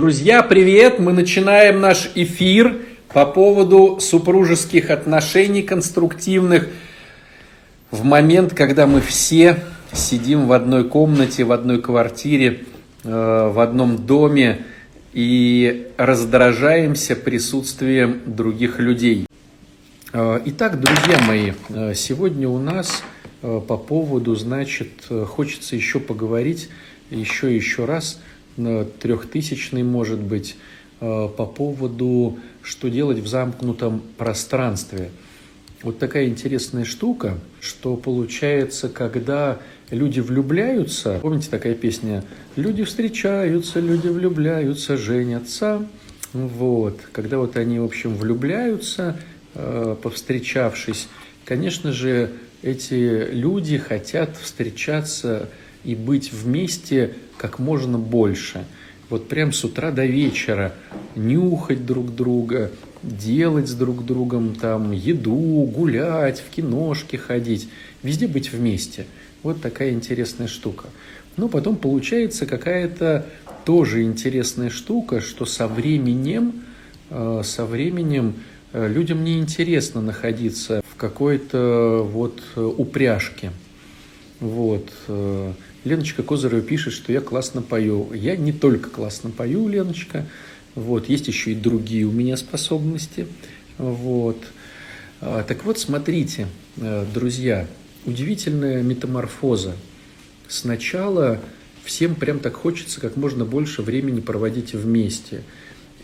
Друзья, привет! Мы начинаем наш эфир по поводу супружеских отношений конструктивных в момент, когда мы все сидим в одной комнате, в одной квартире, э, в одном доме и раздражаемся присутствием других людей. Э, итак, друзья мои, э, сегодня у нас по поводу, значит, хочется еще поговорить еще и еще раз – трехтысячный, может быть, э, по поводу, что делать в замкнутом пространстве. Вот такая интересная штука, что получается, когда люди влюбляются, помните такая песня «Люди встречаются, люди влюбляются, женятся». Вот, когда вот они, в общем, влюбляются, э, повстречавшись, конечно же, эти люди хотят встречаться и быть вместе как можно больше. Вот прям с утра до вечера нюхать друг друга, делать с друг другом там еду, гулять, в киношки ходить, везде быть вместе. Вот такая интересная штука. Но потом получается какая-то тоже интересная штука, что со временем, э, со временем э, людям неинтересно находиться в какой-то вот э, упряжке. Вот. Леночка Козырева пишет, что я классно пою. Я не только классно пою, Леночка. Вот, есть еще и другие у меня способности. Вот. А, так вот, смотрите, э, друзья, удивительная метаморфоза. Сначала всем прям так хочется как можно больше времени проводить вместе.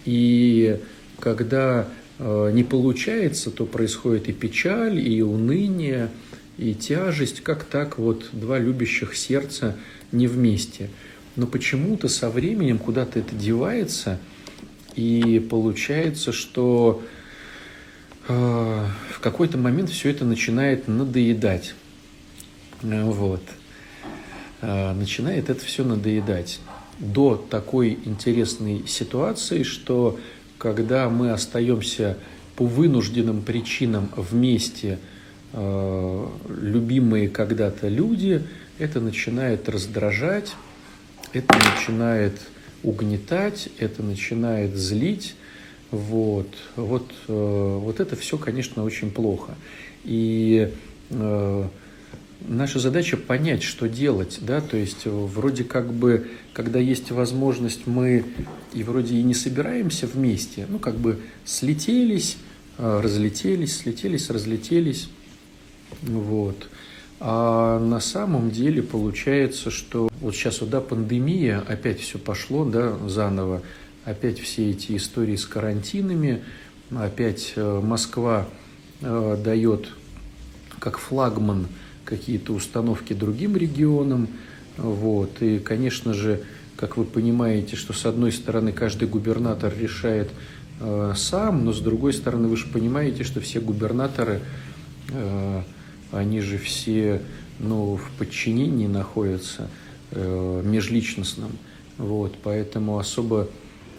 И когда э, не получается, то происходит и печаль, и уныние, и тяжесть, как так вот два любящих сердца не вместе. Но почему-то со временем куда-то это девается, и получается, что э, в какой-то момент все это начинает надоедать. Вот. Э, начинает это все надоедать. До такой интересной ситуации, что когда мы остаемся по вынужденным причинам вместе – Э, любимые когда-то люди, это начинает раздражать, это начинает угнетать, это начинает злить. Вот, вот, э, вот это все, конечно, очень плохо. И э, наша задача понять, что делать, да, то есть вроде как бы, когда есть возможность, мы и вроде и не собираемся вместе, ну как бы слетелись, разлетелись, слетелись, разлетелись, вот. А на самом деле получается, что вот сейчас вот, да, пандемия, опять все пошло, да, заново, опять все эти истории с карантинами, опять э, Москва э, дает как флагман какие-то установки другим регионам, вот, и, конечно же, как вы понимаете, что с одной стороны каждый губернатор решает э, сам, но с другой стороны вы же понимаете, что все губернаторы э, они же все ну, в подчинении находятся э, межличностном. Вот, поэтому особо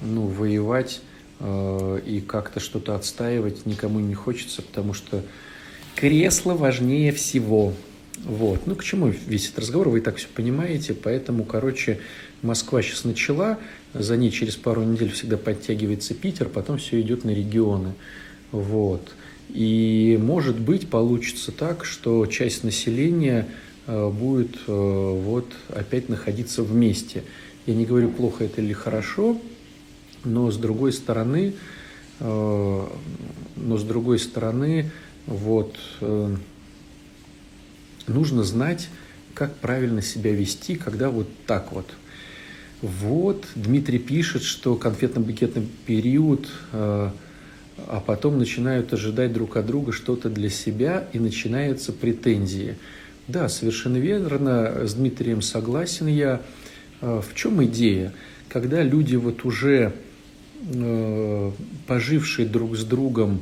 ну, воевать э, и как-то что-то отстаивать никому не хочется, потому что кресло важнее всего. Вот. Ну, к чему весь этот разговор, вы и так все понимаете, поэтому, короче, Москва сейчас начала, за ней через пару недель всегда подтягивается Питер, потом все идет на регионы. Вот. И, может быть, получится так, что часть населения э, будет э, вот опять находиться вместе. Я не говорю, плохо это или хорошо, но с другой стороны, э, но с другой стороны, вот нужно знать, как правильно себя вести, когда вот так вот. Вот Дмитрий пишет, что конфетно-букетный период а потом начинают ожидать друг от друга что-то для себя, и начинаются претензии. Да, совершенно верно, с Дмитрием согласен я. А, в чем идея? Когда люди вот уже э, пожившие друг с другом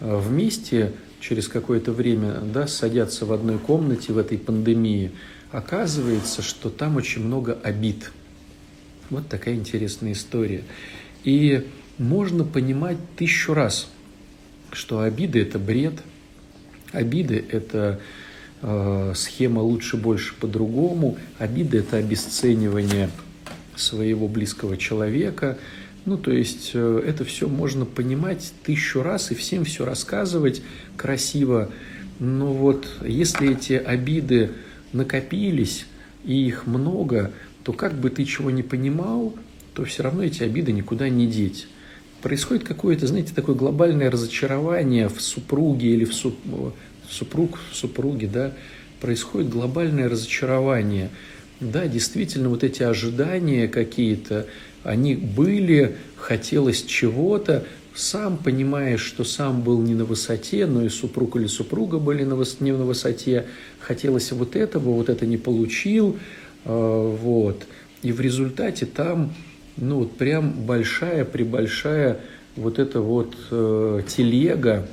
э, вместе через какое-то время, да, садятся в одной комнате в этой пандемии, оказывается, что там очень много обид. Вот такая интересная история. И можно понимать тысячу раз, что обиды – это бред, обиды – это э, схема лучше, больше, по-другому, обиды – это обесценивание своего близкого человека, Ну, то есть э, это все можно понимать тысячу раз и всем все рассказывать красиво. Но вот если эти обиды накопились и их много, то как бы ты чего не понимал, то все равно эти обиды никуда не деть. Происходит какое-то, знаете, такое глобальное разочарование в супруге или в, суп, в супруг, в супруге, да, происходит глобальное разочарование. Да, действительно, вот эти ожидания какие-то, они были, хотелось чего-то, сам понимаешь, что сам был не на высоте, но и супруг или супруга были на выс... не на высоте, хотелось вот этого, вот это не получил, э, вот. И в результате там, ну вот прям большая, прибольшая вот эта вот э, телега,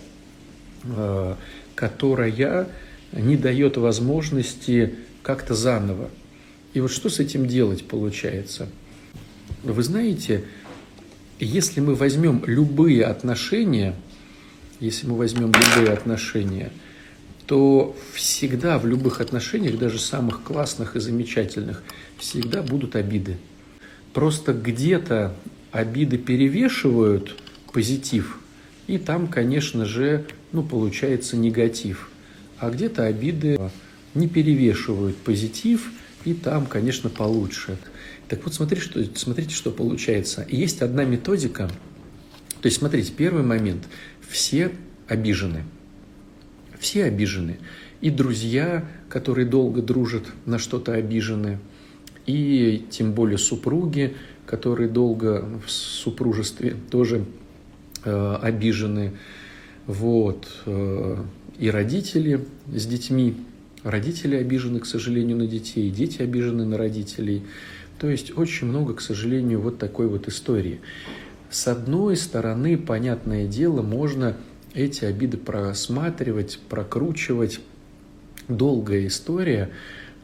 э, которая не дает возможности как-то заново. И вот что с этим делать получается? Вы знаете, если мы возьмем любые отношения, если мы возьмем любые отношения, то всегда в любых отношениях, даже самых классных и замечательных, всегда будут обиды. Просто где-то обиды перевешивают позитив, и там, конечно же, ну, получается негатив. А где-то обиды не перевешивают позитив, и там, конечно, получше. Так вот, смотрите, что, смотрите, что получается. Есть одна методика. То есть, смотрите, первый момент. Все обижены. Все обижены. И друзья, которые долго дружат, на что-то обижены. И тем более супруги, которые долго в супружестве тоже э, обижены. Вот. Э, и родители с детьми. Родители обижены, к сожалению, на детей, дети обижены на родителей. То есть очень много, к сожалению, вот такой вот истории. С одной стороны, понятное дело, можно эти обиды просматривать, прокручивать. Долгая история.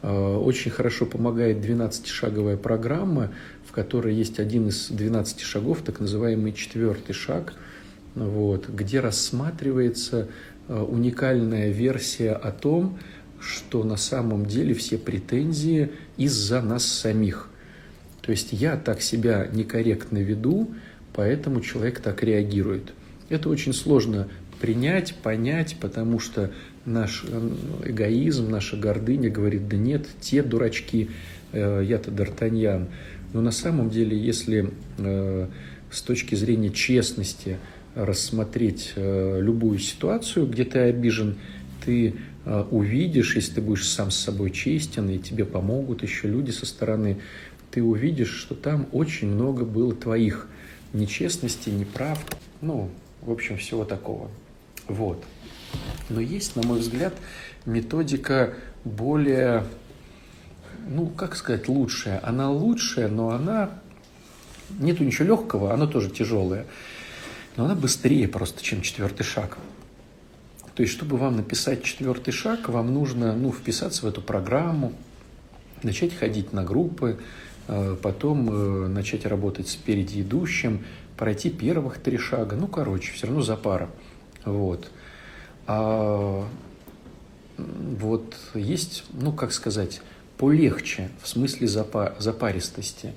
Э, очень хорошо помогает 12-шаговая программа, в которой есть один из 12 шагов, так называемый четвертый шаг, вот, где рассматривается э, уникальная версия о том, что на самом деле все претензии из-за нас самих – то есть я так себя некорректно веду, поэтому человек так реагирует. Это очень сложно принять, понять, потому что наш э, эгоизм, наша гордыня говорит, да нет, те дурачки, э, я-то Д'Артаньян. Но на самом деле, если э, с точки зрения честности рассмотреть любую ситуацию, где ты обижен, ты увидишь, если ты будешь сам с собой честен, и тебе помогут еще люди со стороны, ты увидишь, что там очень много было твоих нечестностей, неправ, ну, в общем, всего такого. Вот. Но есть, на мой взгляд, методика более, ну, как сказать, лучшая. Она лучшая, но она, нету ничего легкого, она тоже тяжелая. Но она быстрее просто, чем четвертый шаг. То есть, чтобы вам написать четвертый шаг, вам нужно ну, вписаться в эту программу, начать ходить на группы, Э, потом э, начать работать с впереди идущим, пройти первых три шага, ну, короче, все равно за пара. Вот. А вот есть, ну, как сказать, полегче, в смысле запа запаристости.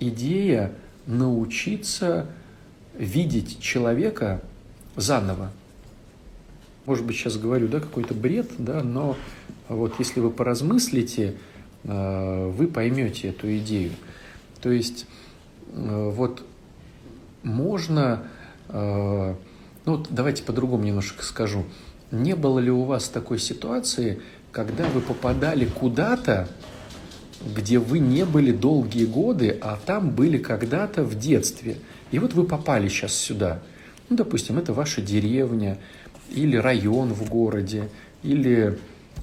Идея научиться видеть человека заново. Может быть, сейчас говорю, да, какой-то бред, да, но вот если вы поразмыслите, Э, вы поймете эту идею. То есть э, вот можно, ну давайте по-другому немножко скажу, не было ли у вас такой ситуации, когда вы попадали куда-то, где вы не были долгие годы, а там были когда-то в детстве. И вот вы попали сейчас сюда. Ну, допустим, это ваша деревня, или район в городе, или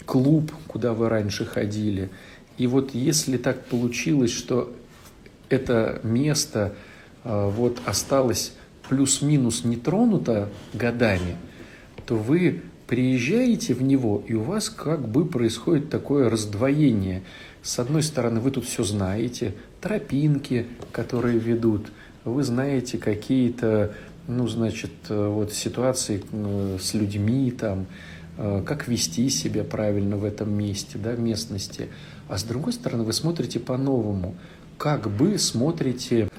клуб, куда вы раньше ходили – и вот если так получилось, что это место э, вот осталось плюс-минус не тронуто годами, то вы приезжаете в него, и у вас как бы происходит такое раздвоение. С одной стороны, вы тут все знаете, тропинки, которые ведут, вы знаете какие-то, ну, значит, э, вот ситуации э, с людьми там, как вести себя правильно в этом месте, да, местности. А с другой стороны, вы смотрите по-новому, как бы смотрите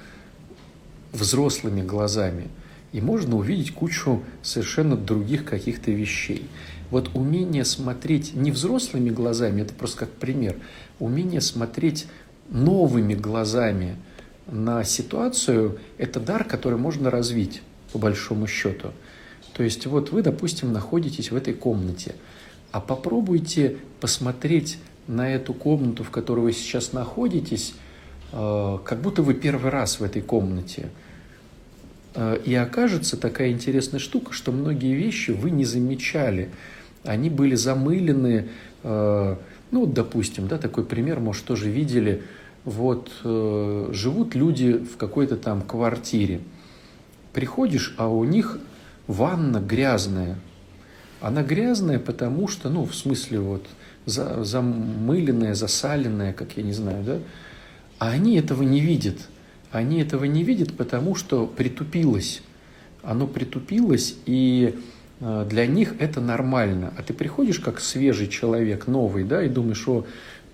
взрослыми глазами. И можно увидеть кучу совершенно других каких-то вещей. Вот умение смотреть не взрослыми глазами, это просто как пример, умение смотреть новыми глазами на ситуацию – это дар, который можно развить, по большому счету. То есть вот вы, допустим, находитесь в этой комнате, а попробуйте посмотреть на эту комнату, в которой вы сейчас находитесь, э, как будто вы первый раз в этой комнате. Э, и окажется такая интересная штука, что многие вещи вы не замечали. Они были замылены, э, ну, допустим, да, такой пример, может, тоже видели. Вот живут люди в какой-то там квартире. Приходишь, а у них ванна грязная. Она грязная, потому что, ну, в смысле, вот, за, замыленная, засаленная, как я не знаю, да? А они этого не видят. Они этого не видят, потому что притупилось. Оно притупилось, и э, для них это нормально. А ты приходишь как свежий человек, новый, да, и думаешь, о,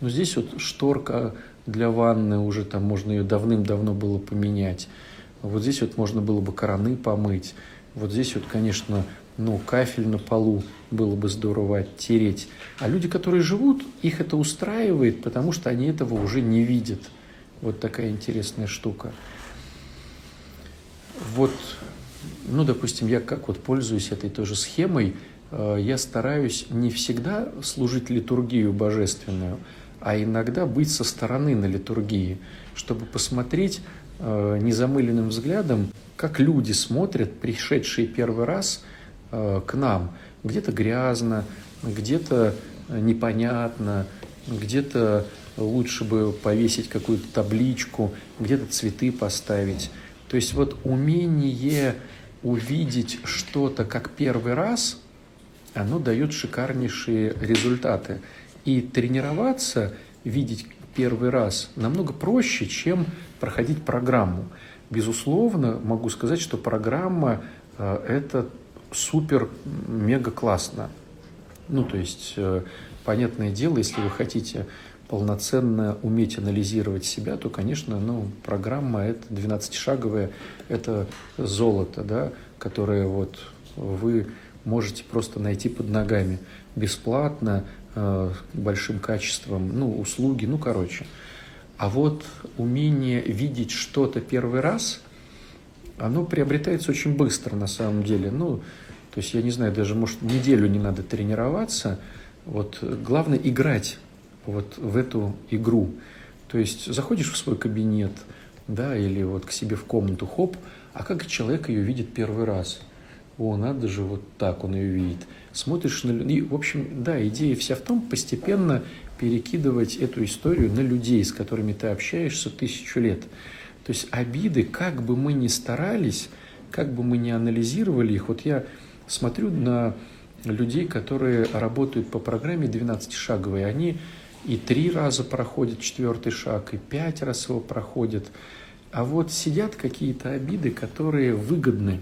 ну здесь вот шторка для ванны, уже там можно ее давным-давно было поменять. Вот здесь вот можно было бы короны помыть. Вот здесь вот, конечно, ну, кафель на полу было бы здорово оттереть. А люди, которые живут, их это устраивает, потому что они этого уже не видят. Вот такая интересная штука. Вот, ну, допустим, я как вот пользуюсь этой тоже схемой, э, я стараюсь не всегда служить литургию божественную, а иногда быть со стороны на литургии, чтобы посмотреть э, незамыленным взглядом, как люди смотрят, пришедшие первый раз э, к нам. Где-то грязно, где-то непонятно, где-то лучше бы повесить какую-то табличку, где-то цветы поставить. То есть вот умение увидеть что-то как первый раз, оно дает шикарнейшие результаты. И тренироваться, видеть первый раз намного проще, чем проходить программу. Безусловно, могу сказать, что программа э, – это супер-мега классно. Ну, то есть, э, понятное дело, если вы хотите полноценно уметь анализировать себя, то, конечно, ну, программа это 12-шаговая, это золото, да, которое вот вы можете просто найти под ногами бесплатно, э, большим качеством, ну, услуги, ну, короче – а вот умение видеть что-то первый раз, оно приобретается очень быстро на самом деле. Ну, то есть, я не знаю, даже, может, неделю не надо тренироваться. Вот главное играть вот в эту игру. То есть, заходишь в свой кабинет, да, или вот к себе в комнату, хоп, а как человек ее видит первый раз? О, надо же, вот так он ее видит. Смотришь на... И, в общем, да, идея вся в том, постепенно перекидывать эту историю на людей, с которыми ты общаешься тысячу лет. То есть обиды, как бы мы ни старались, как бы мы ни анализировали их, вот я смотрю на людей, которые работают по программе 12-шаговой, они и три раза проходят четвертый шаг, и пять раз его проходят. А вот сидят какие-то обиды, которые выгодны,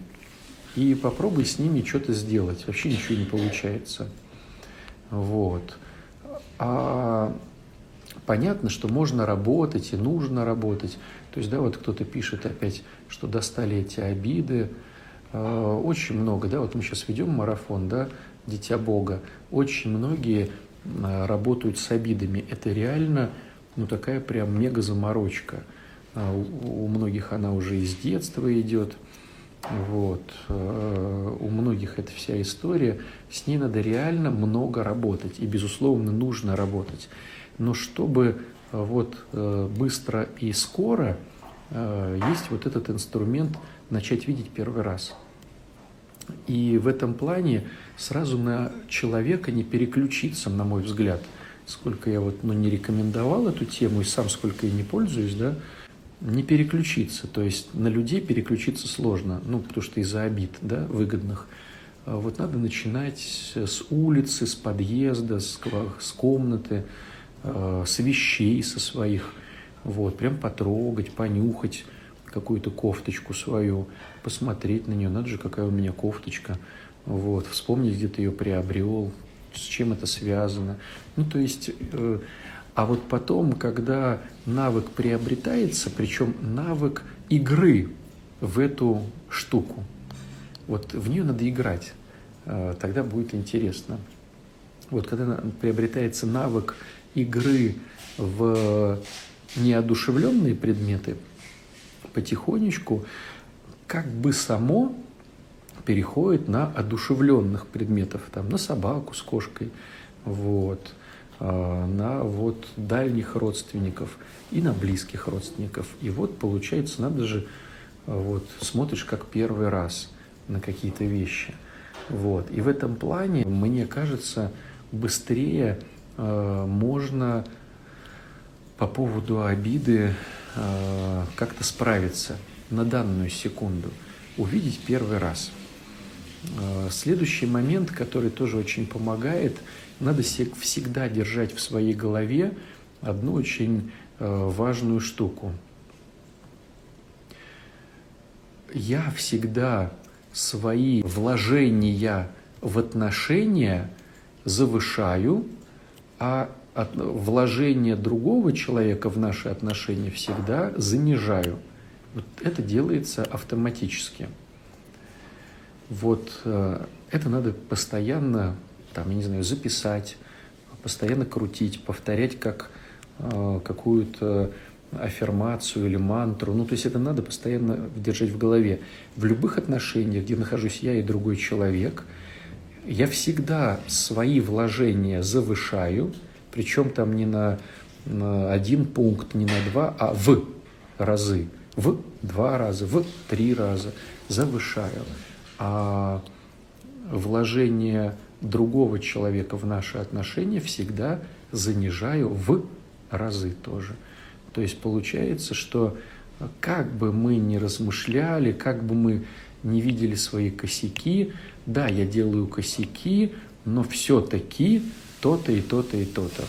и попробуй с ними что-то сделать. Вообще ничего не получается. Вот. А понятно, что можно работать и нужно работать. То есть, да, вот кто-то пишет опять, что достали эти обиды. А, очень много, да, вот мы сейчас ведем марафон, да, Дитя Бога. Очень многие работают с обидами. Это реально, ну, такая прям мега заморочка. А, у многих она уже из детства идет. Вот. Э, у многих это вся история. С ней надо реально много работать. И, безусловно, нужно работать. Но чтобы э, вот э, быстро и скоро есть вот этот инструмент начать видеть первый раз. И в этом плане сразу на человека не переключиться, на мой взгляд. Сколько я вот ну, не рекомендовал эту тему и сам сколько и не пользуюсь, да, не переключиться, то есть на людей переключиться сложно, ну, потому что из-за обид, да, выгодных. А вот надо начинать с улицы, с подъезда, с, с комнаты, а, с вещей со своих, вот, прям потрогать, понюхать какую-то кофточку свою, посмотреть на нее, надо же, какая у меня кофточка, вот, вспомнить, где ты ее приобрел, с чем это связано. Ну, то есть э, а вот потом, когда навык приобретается, причем навык игры, в эту штуку. Вот в нее надо играть, э, тогда будет интересно. Вот когда приобретается навык игры в неодушевленные предметы, потихонечку как бы само переходит на одушевленных предметов, там, на собаку с кошкой, вот, а, на вот дальних родственников и на близких родственников. И вот получается, надо же, а, вот, смотришь как первый раз на какие-то вещи. Вот. И в этом плане, мне кажется, быстрее э, можно по поводу обиды э, как-то справиться на данную секунду, увидеть первый раз. Э, следующий момент, который тоже очень помогает, надо всегда держать в своей голове одну очень э, важную штуку. Я всегда свои вложения в отношения завышаю, а вложение другого человека в наши отношения всегда занижаю. Вот это делается автоматически. Вот э, это надо постоянно, там, я не знаю, записать, постоянно крутить, повторять как э, какую-то аффирмацию или мантру. Ну, то есть это надо постоянно держать в голове. В любых отношениях, где нахожусь я и другой человек, я всегда свои вложения завышаю, причем там не на, на один пункт, не на два, а в разы. В два раза, в три раза завышаю. А вложение другого человека в наши отношения всегда занижаю в разы тоже. То есть получается, что как бы мы ни размышляли, как бы мы не видели свои косяки, да, я делаю косяки, но все-таки то-то и то-то и то-то.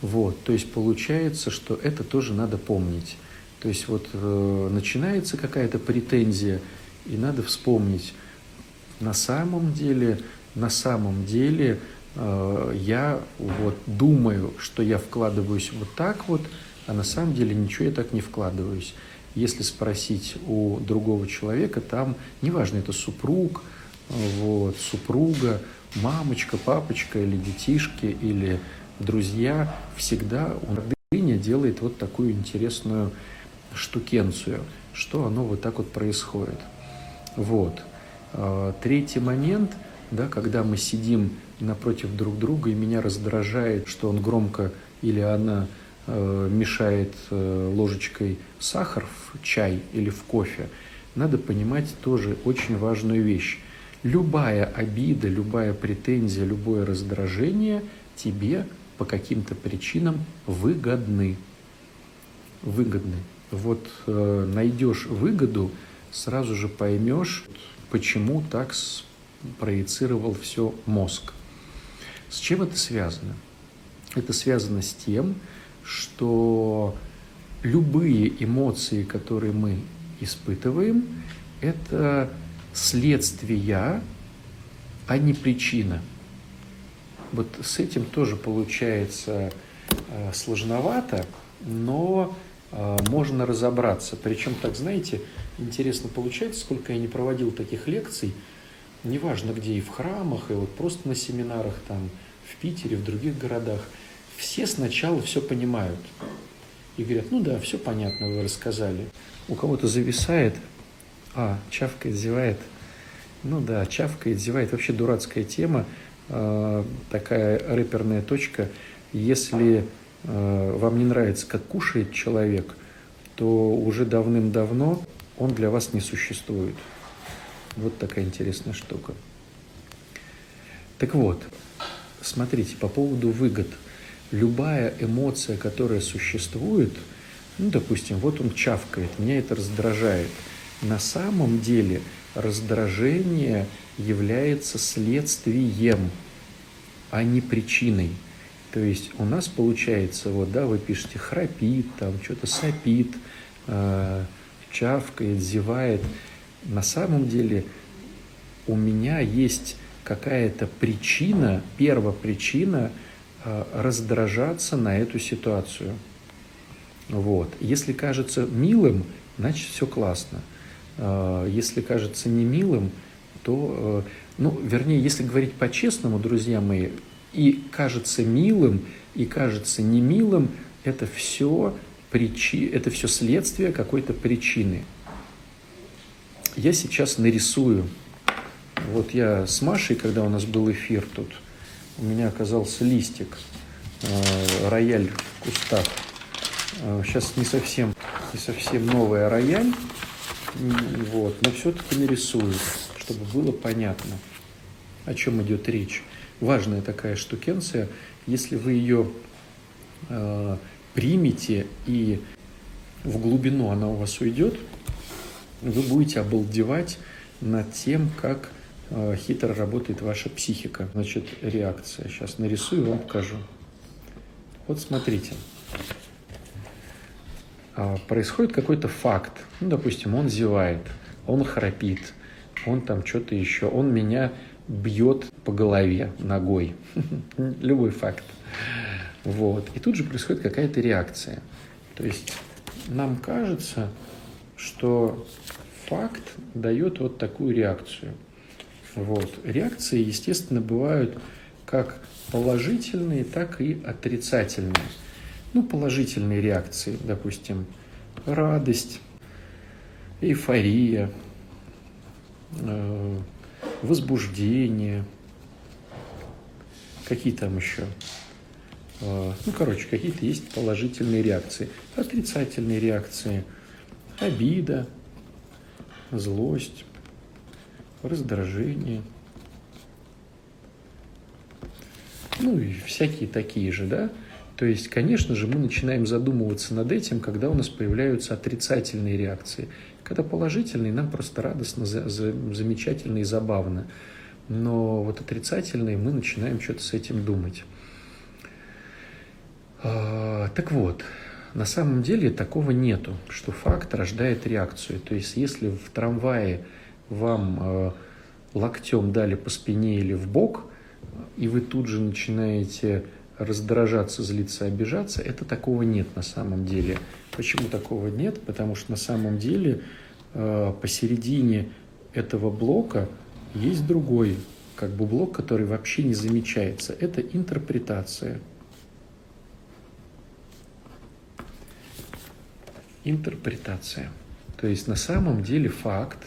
Вот, то есть получается, что это тоже надо помнить. То есть вот э, начинается какая-то претензия, и надо вспомнить, на самом деле, на самом деле э, я вот думаю, что я вкладываюсь вот так вот, а на самом деле ничего я так не вкладываюсь. Если спросить у другого человека, там, неважно, это супруг, вот, супруга, мамочка, папочка или детишки, или друзья, всегда гордыня делает вот такую интересную штукенцию, что оно вот так вот происходит. Вот. А, третий момент, да, когда мы сидим напротив друг друга, и меня раздражает, что он громко или она э, мешает э, ложечкой сахар в чай или в кофе, надо понимать тоже очень важную вещь. Любая обида, любая претензия, любое раздражение тебе по каким-то причинам выгодны. Выгодны. Вот э, найдешь выгоду, сразу же поймешь, почему так проецировал все мозг. С чем это связано? Это связано с тем, что любые эмоции, которые мы испытываем, это следствия, а не причина. Вот с этим тоже получается э, сложновато, но можно разобраться. Причем, так знаете, интересно получается, сколько я не проводил таких лекций, неважно где, и в храмах, и вот просто на семинарах там в Питере, в других городах, все сначала все понимают. И говорят, ну да, все понятно, вы рассказали. У кого-то зависает, а, чавкает, зевает. Ну да, чавкает, зевает. Вообще дурацкая тема. Э, такая рэперная точка. Если вам не нравится, как кушает человек, то уже давным-давно он для вас не существует. Вот такая интересная штука. Так вот, смотрите, по поводу выгод. Любая эмоция, которая существует, ну, допустим, вот он чавкает, меня это раздражает – на самом деле раздражение является следствием, а не причиной. То есть у нас получается, вот, да, вы пишете храпит, там что-то сопит, э, чавкает, зевает. На самом деле у меня есть какая-то причина, первопричина э, раздражаться на эту ситуацию. Вот. Если кажется милым, значит все классно. Э, если кажется не милым, то, э, ну, вернее, если говорить по-честному, друзья мои, и кажется милым, и кажется не милым, это все, причи... это все следствие какой-то причины. Я сейчас нарисую. Вот я с Машей, когда у нас был эфир тут, у меня оказался листик, э, рояль в кустах. Э, сейчас не совсем, не совсем новая рояль, вот, но все-таки нарисую, чтобы было понятно, о чем идет речь. Важная такая штукенция, если вы ее э, примете и в глубину она у вас уйдет, вы будете обалдевать над тем, как э, хитро работает ваша психика. Значит, реакция. Сейчас нарисую, вам покажу. Вот смотрите. А, происходит какой-то факт. Ну, допустим, он зевает, он храпит, он там что-то еще, он меня бьет по голове ногой. Любой факт. Вот. И тут же происходит какая-то реакция. То есть нам кажется, что факт дает вот такую реакцию. Вот. Реакции, естественно, бывают как положительные, так и отрицательные. Ну, положительные реакции, допустим, радость, эйфория, э, возбуждение, какие там еще, э, ну, короче, какие-то есть положительные реакции, отрицательные реакции, обида, злость, раздражение, ну и всякие такие же, да, то есть, конечно же, мы начинаем задумываться над этим, когда у нас появляются отрицательные реакции. Когда положительные, нам просто радостно, за, за, замечательно и забавно. Но вот отрицательные мы начинаем что-то с этим думать. А, так вот, на самом деле такого нету, что факт рождает реакцию. То есть, если в трамвае вам э, локтем дали по спине или в бок, и вы тут же начинаете раздражаться, злиться, обижаться, это такого нет на самом деле. Почему такого нет? Потому что на самом деле э, посередине этого блока есть другой как бы блок, который вообще не замечается. Это интерпретация. Интерпретация. То есть на самом деле факт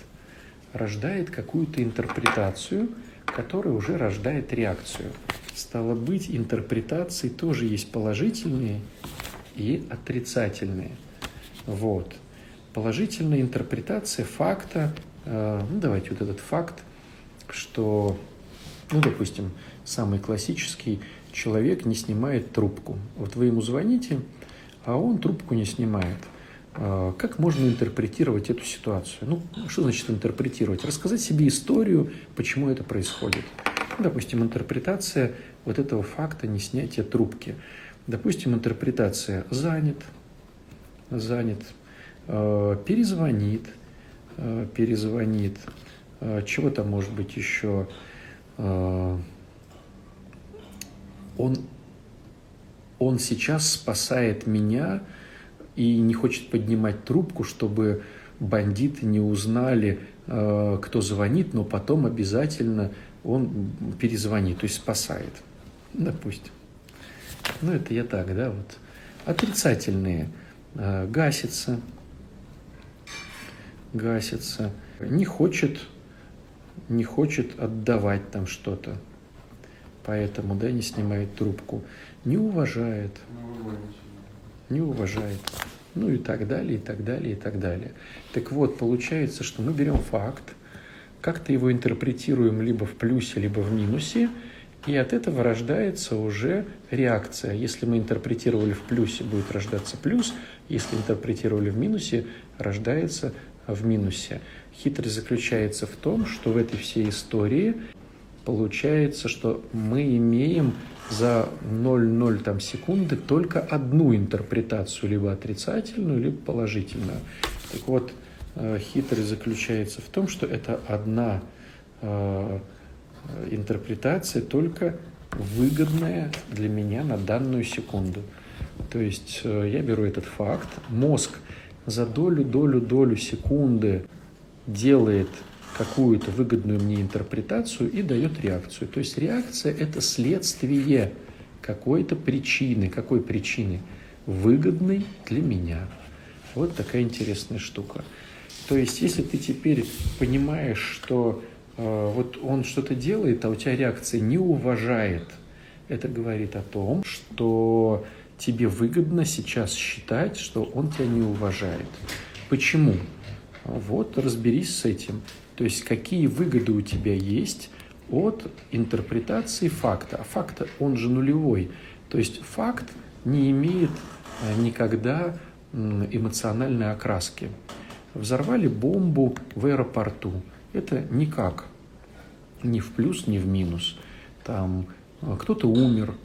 рождает какую-то интерпретацию, которая уже рождает реакцию. Стало быть, интерпретации тоже есть положительные и отрицательные. Вот. Положительная интерпретация факта, э, ну давайте вот этот факт, что, ну допустим, самый классический, человек не снимает трубку. Вот вы ему звоните, а он трубку не снимает. Э, как можно интерпретировать эту ситуацию? Ну, что значит интерпретировать? Рассказать себе историю, почему это происходит допустим, интерпретация вот этого факта не снятия трубки. Допустим, интерпретация занят, занят, э, перезвонит, э, перезвонит, э, чего там может быть еще, он, он сейчас спасает меня и не хочет поднимать трубку, чтобы бандиты не узнали, кто звонит, но потом обязательно он перезвонит, то есть спасает, допустим. Ну, это я так, да, вот. Отрицательные. Э, гасится, гасится, не хочет, не хочет отдавать там что-то, поэтому, да, не снимает трубку, не уважает, не уважает, ну и так далее, и так далее, и так далее. Так вот, получается, что мы берем факт, как-то его интерпретируем либо в плюсе, либо в минусе, и от этого рождается уже реакция. Если мы интерпретировали в плюсе, будет рождаться плюс, если интерпретировали в минусе, рождается в минусе. Хитрость заключается в том, что в этой всей истории получается, что мы имеем за 0,0 там, секунды только одну интерпретацию, либо отрицательную, либо положительную. Так вот, хитрость заключается в том, что это одна э, интерпретация, только выгодная для меня на данную секунду. То есть э, я беру этот факт, мозг за долю-долю-долю секунды делает какую-то выгодную мне интерпретацию и дает реакцию. То есть реакция – это следствие какой-то причины. Какой причины? Выгодной для меня. Вот такая интересная штука. То есть, если ты теперь понимаешь, что э, вот он что-то делает, а у тебя реакция не уважает, это говорит о том, что тебе выгодно сейчас считать, что он тебя не уважает. Почему? Вот разберись с этим. То есть какие выгоды у тебя есть от интерпретации факта. А факт, он же нулевой. То есть факт не имеет э, никогда эмоциональной окраски. Взорвали бомбу в аэропорту. Это никак. Ни в плюс, ни в минус. Там э, кто-то умер,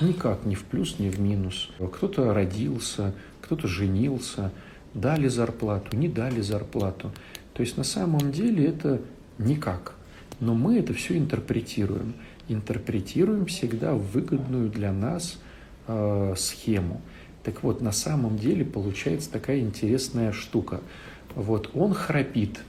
никак ни в плюс, ни в минус. Кто-то родился, кто-то женился, дали зарплату, не дали зарплату. То есть на самом деле это никак. Но мы это все интерпретируем. Интерпретируем всегда выгодную для нас э, схему. Так вот, на самом деле получается такая интересная штука. Вот он храпит.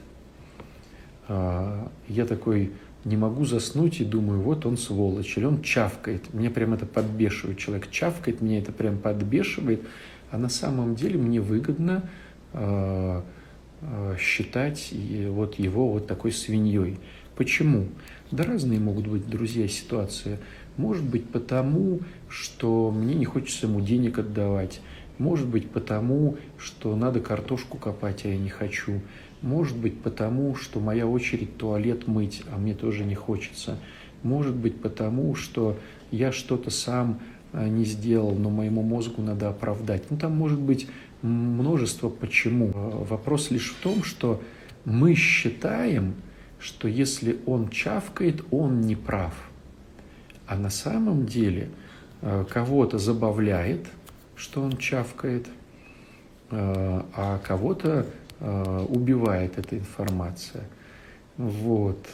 Э, я такой не могу заснуть и думаю, вот он сволочь, или он чавкает. Мне прям это подбешивает. Человек чавкает, меня это прям подбешивает. А на самом деле мне выгодно э, э, считать вот его вот такой свиньей. Почему? Да разные могут быть, друзья, ситуации. Может быть потому, что мне не хочется ему денег отдавать. Может быть потому, что надо картошку копать, а я не хочу. Может быть потому, что моя очередь туалет мыть, а мне тоже не хочется. Может быть потому, что я что-то сам а, не сделал, но моему мозгу надо оправдать. Ну, там может быть множество почему. Вопрос лишь в том, что мы считаем, что если он чавкает, он не прав. А на самом деле э, кого-то забавляет, что он чавкает, э, а кого-то э, убивает эта информация. Вот.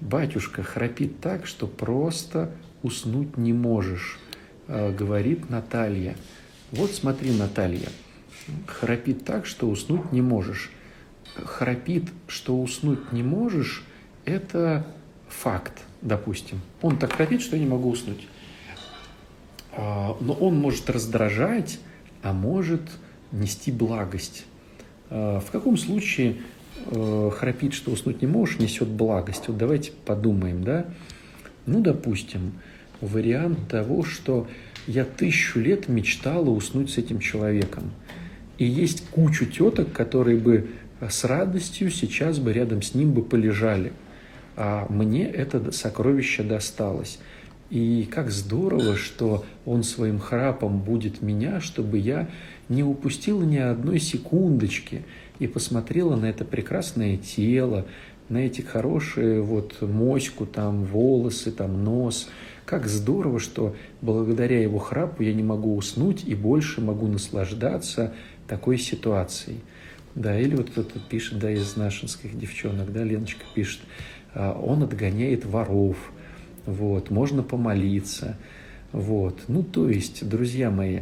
Батюшка храпит так, что просто уснуть не можешь, говорит Наталья. Вот смотри, Наталья, храпит так, что уснуть не можешь храпит, что уснуть не можешь, это факт, допустим. Он так храпит, что я не могу уснуть. Но он может раздражать, а может нести благость. А, в каком случае э, храпит, что уснуть не можешь, несет благость? Вот давайте подумаем, да? Ну, допустим, вариант того, что я тысячу лет мечтала уснуть с этим человеком. И есть кучу теток, которые бы с радостью сейчас бы рядом с ним бы полежали. А мне это сокровище досталось. И как здорово, что он своим храпом будет меня, чтобы я не упустила ни одной секундочки и посмотрела на это прекрасное тело, на эти хорошие вот моську, там волосы, там нос. Как здорово, что благодаря его храпу я не могу уснуть и больше могу наслаждаться такой ситуацией. Да, или вот кто-то пишет, да, из нашинских девчонок, да, Леночка пишет, а, он отгоняет воров, вот, можно помолиться, вот. Ну, то есть, друзья мои,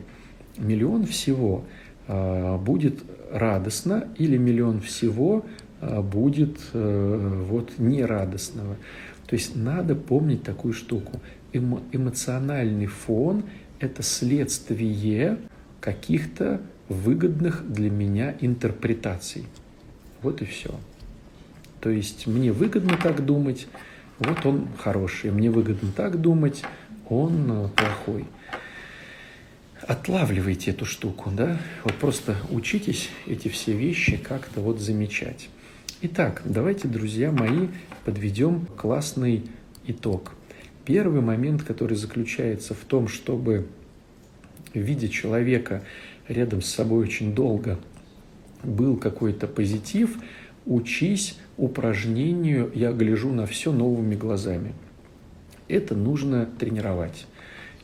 миллион всего а, будет радостно или миллион всего а, будет э, вот нерадостного. То есть надо помнить такую штуку. Эмо эмоциональный фон – это следствие каких-то выгодных для меня интерпретаций. Вот и все. То есть мне выгодно так думать, вот он хороший, мне выгодно так думать, он э, плохой. Отлавливайте эту штуку, да? Вот просто учитесь эти все вещи как-то вот замечать. Итак, давайте, друзья мои, подведем классный итог. Первый момент, который заключается в том, чтобы видя человека рядом с собой очень долго был какой-то позитив, учись упражнению «я гляжу на все новыми глазами». Это нужно тренировать.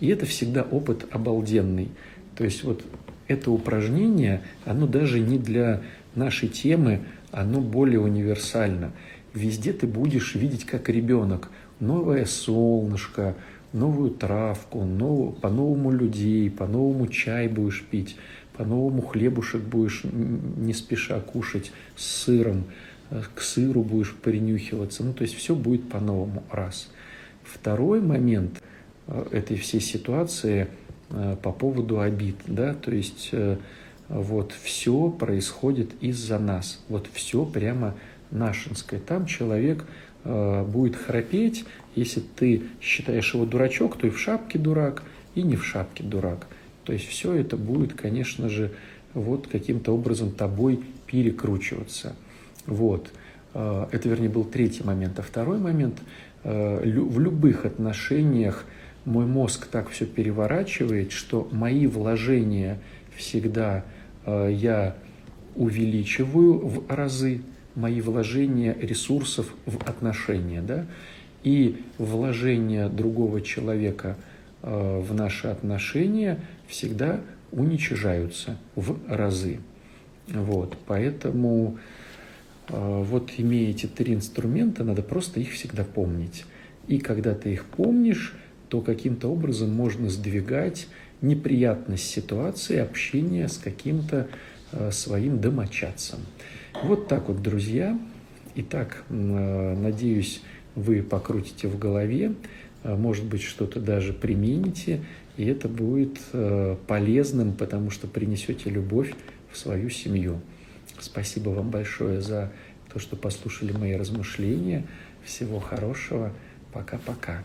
И это всегда опыт обалденный. То есть вот это упражнение, оно даже не для нашей темы, оно более универсально. Везде ты будешь видеть как ребенок. Новое солнышко, новую травку, нов... по-новому людей, по-новому чай будешь пить, по-новому хлебушек будешь не спеша кушать с сыром, э, к сыру будешь принюхиваться. Ну, то есть все будет по-новому. Раз. Второй момент э, этой всей ситуации э, по поводу обид, да, то есть вот все происходит из-за нас, вот все прямо нашинское. Там человек будет храпеть, если ты считаешь его дурачок, то и в шапке дурак, и не в шапке дурак. То есть все это будет, конечно же, вот каким-то образом тобой перекручиваться. Вот. А, это, вернее, был третий момент. А второй момент а, – в любых отношениях мой мозг так все переворачивает, что мои вложения всегда а, я увеличиваю в разы, мои вложения ресурсов в отношения, да, и вложения другого человека в наши отношения всегда уничижаются в разы. Вот, поэтому э, вот имея эти три инструмента, надо просто их всегда помнить. И когда ты их помнишь, то каким-то образом можно сдвигать неприятность ситуации общения с каким-то э, своим домочадцем. Вот так вот, друзья. Итак, э, надеюсь, вы покрутите в голове, э, может быть, что-то даже примените, и это будет э, полезным, потому что принесете любовь в свою семью. Спасибо вам большое за то, что послушали мои размышления. Всего хорошего. Пока-пока.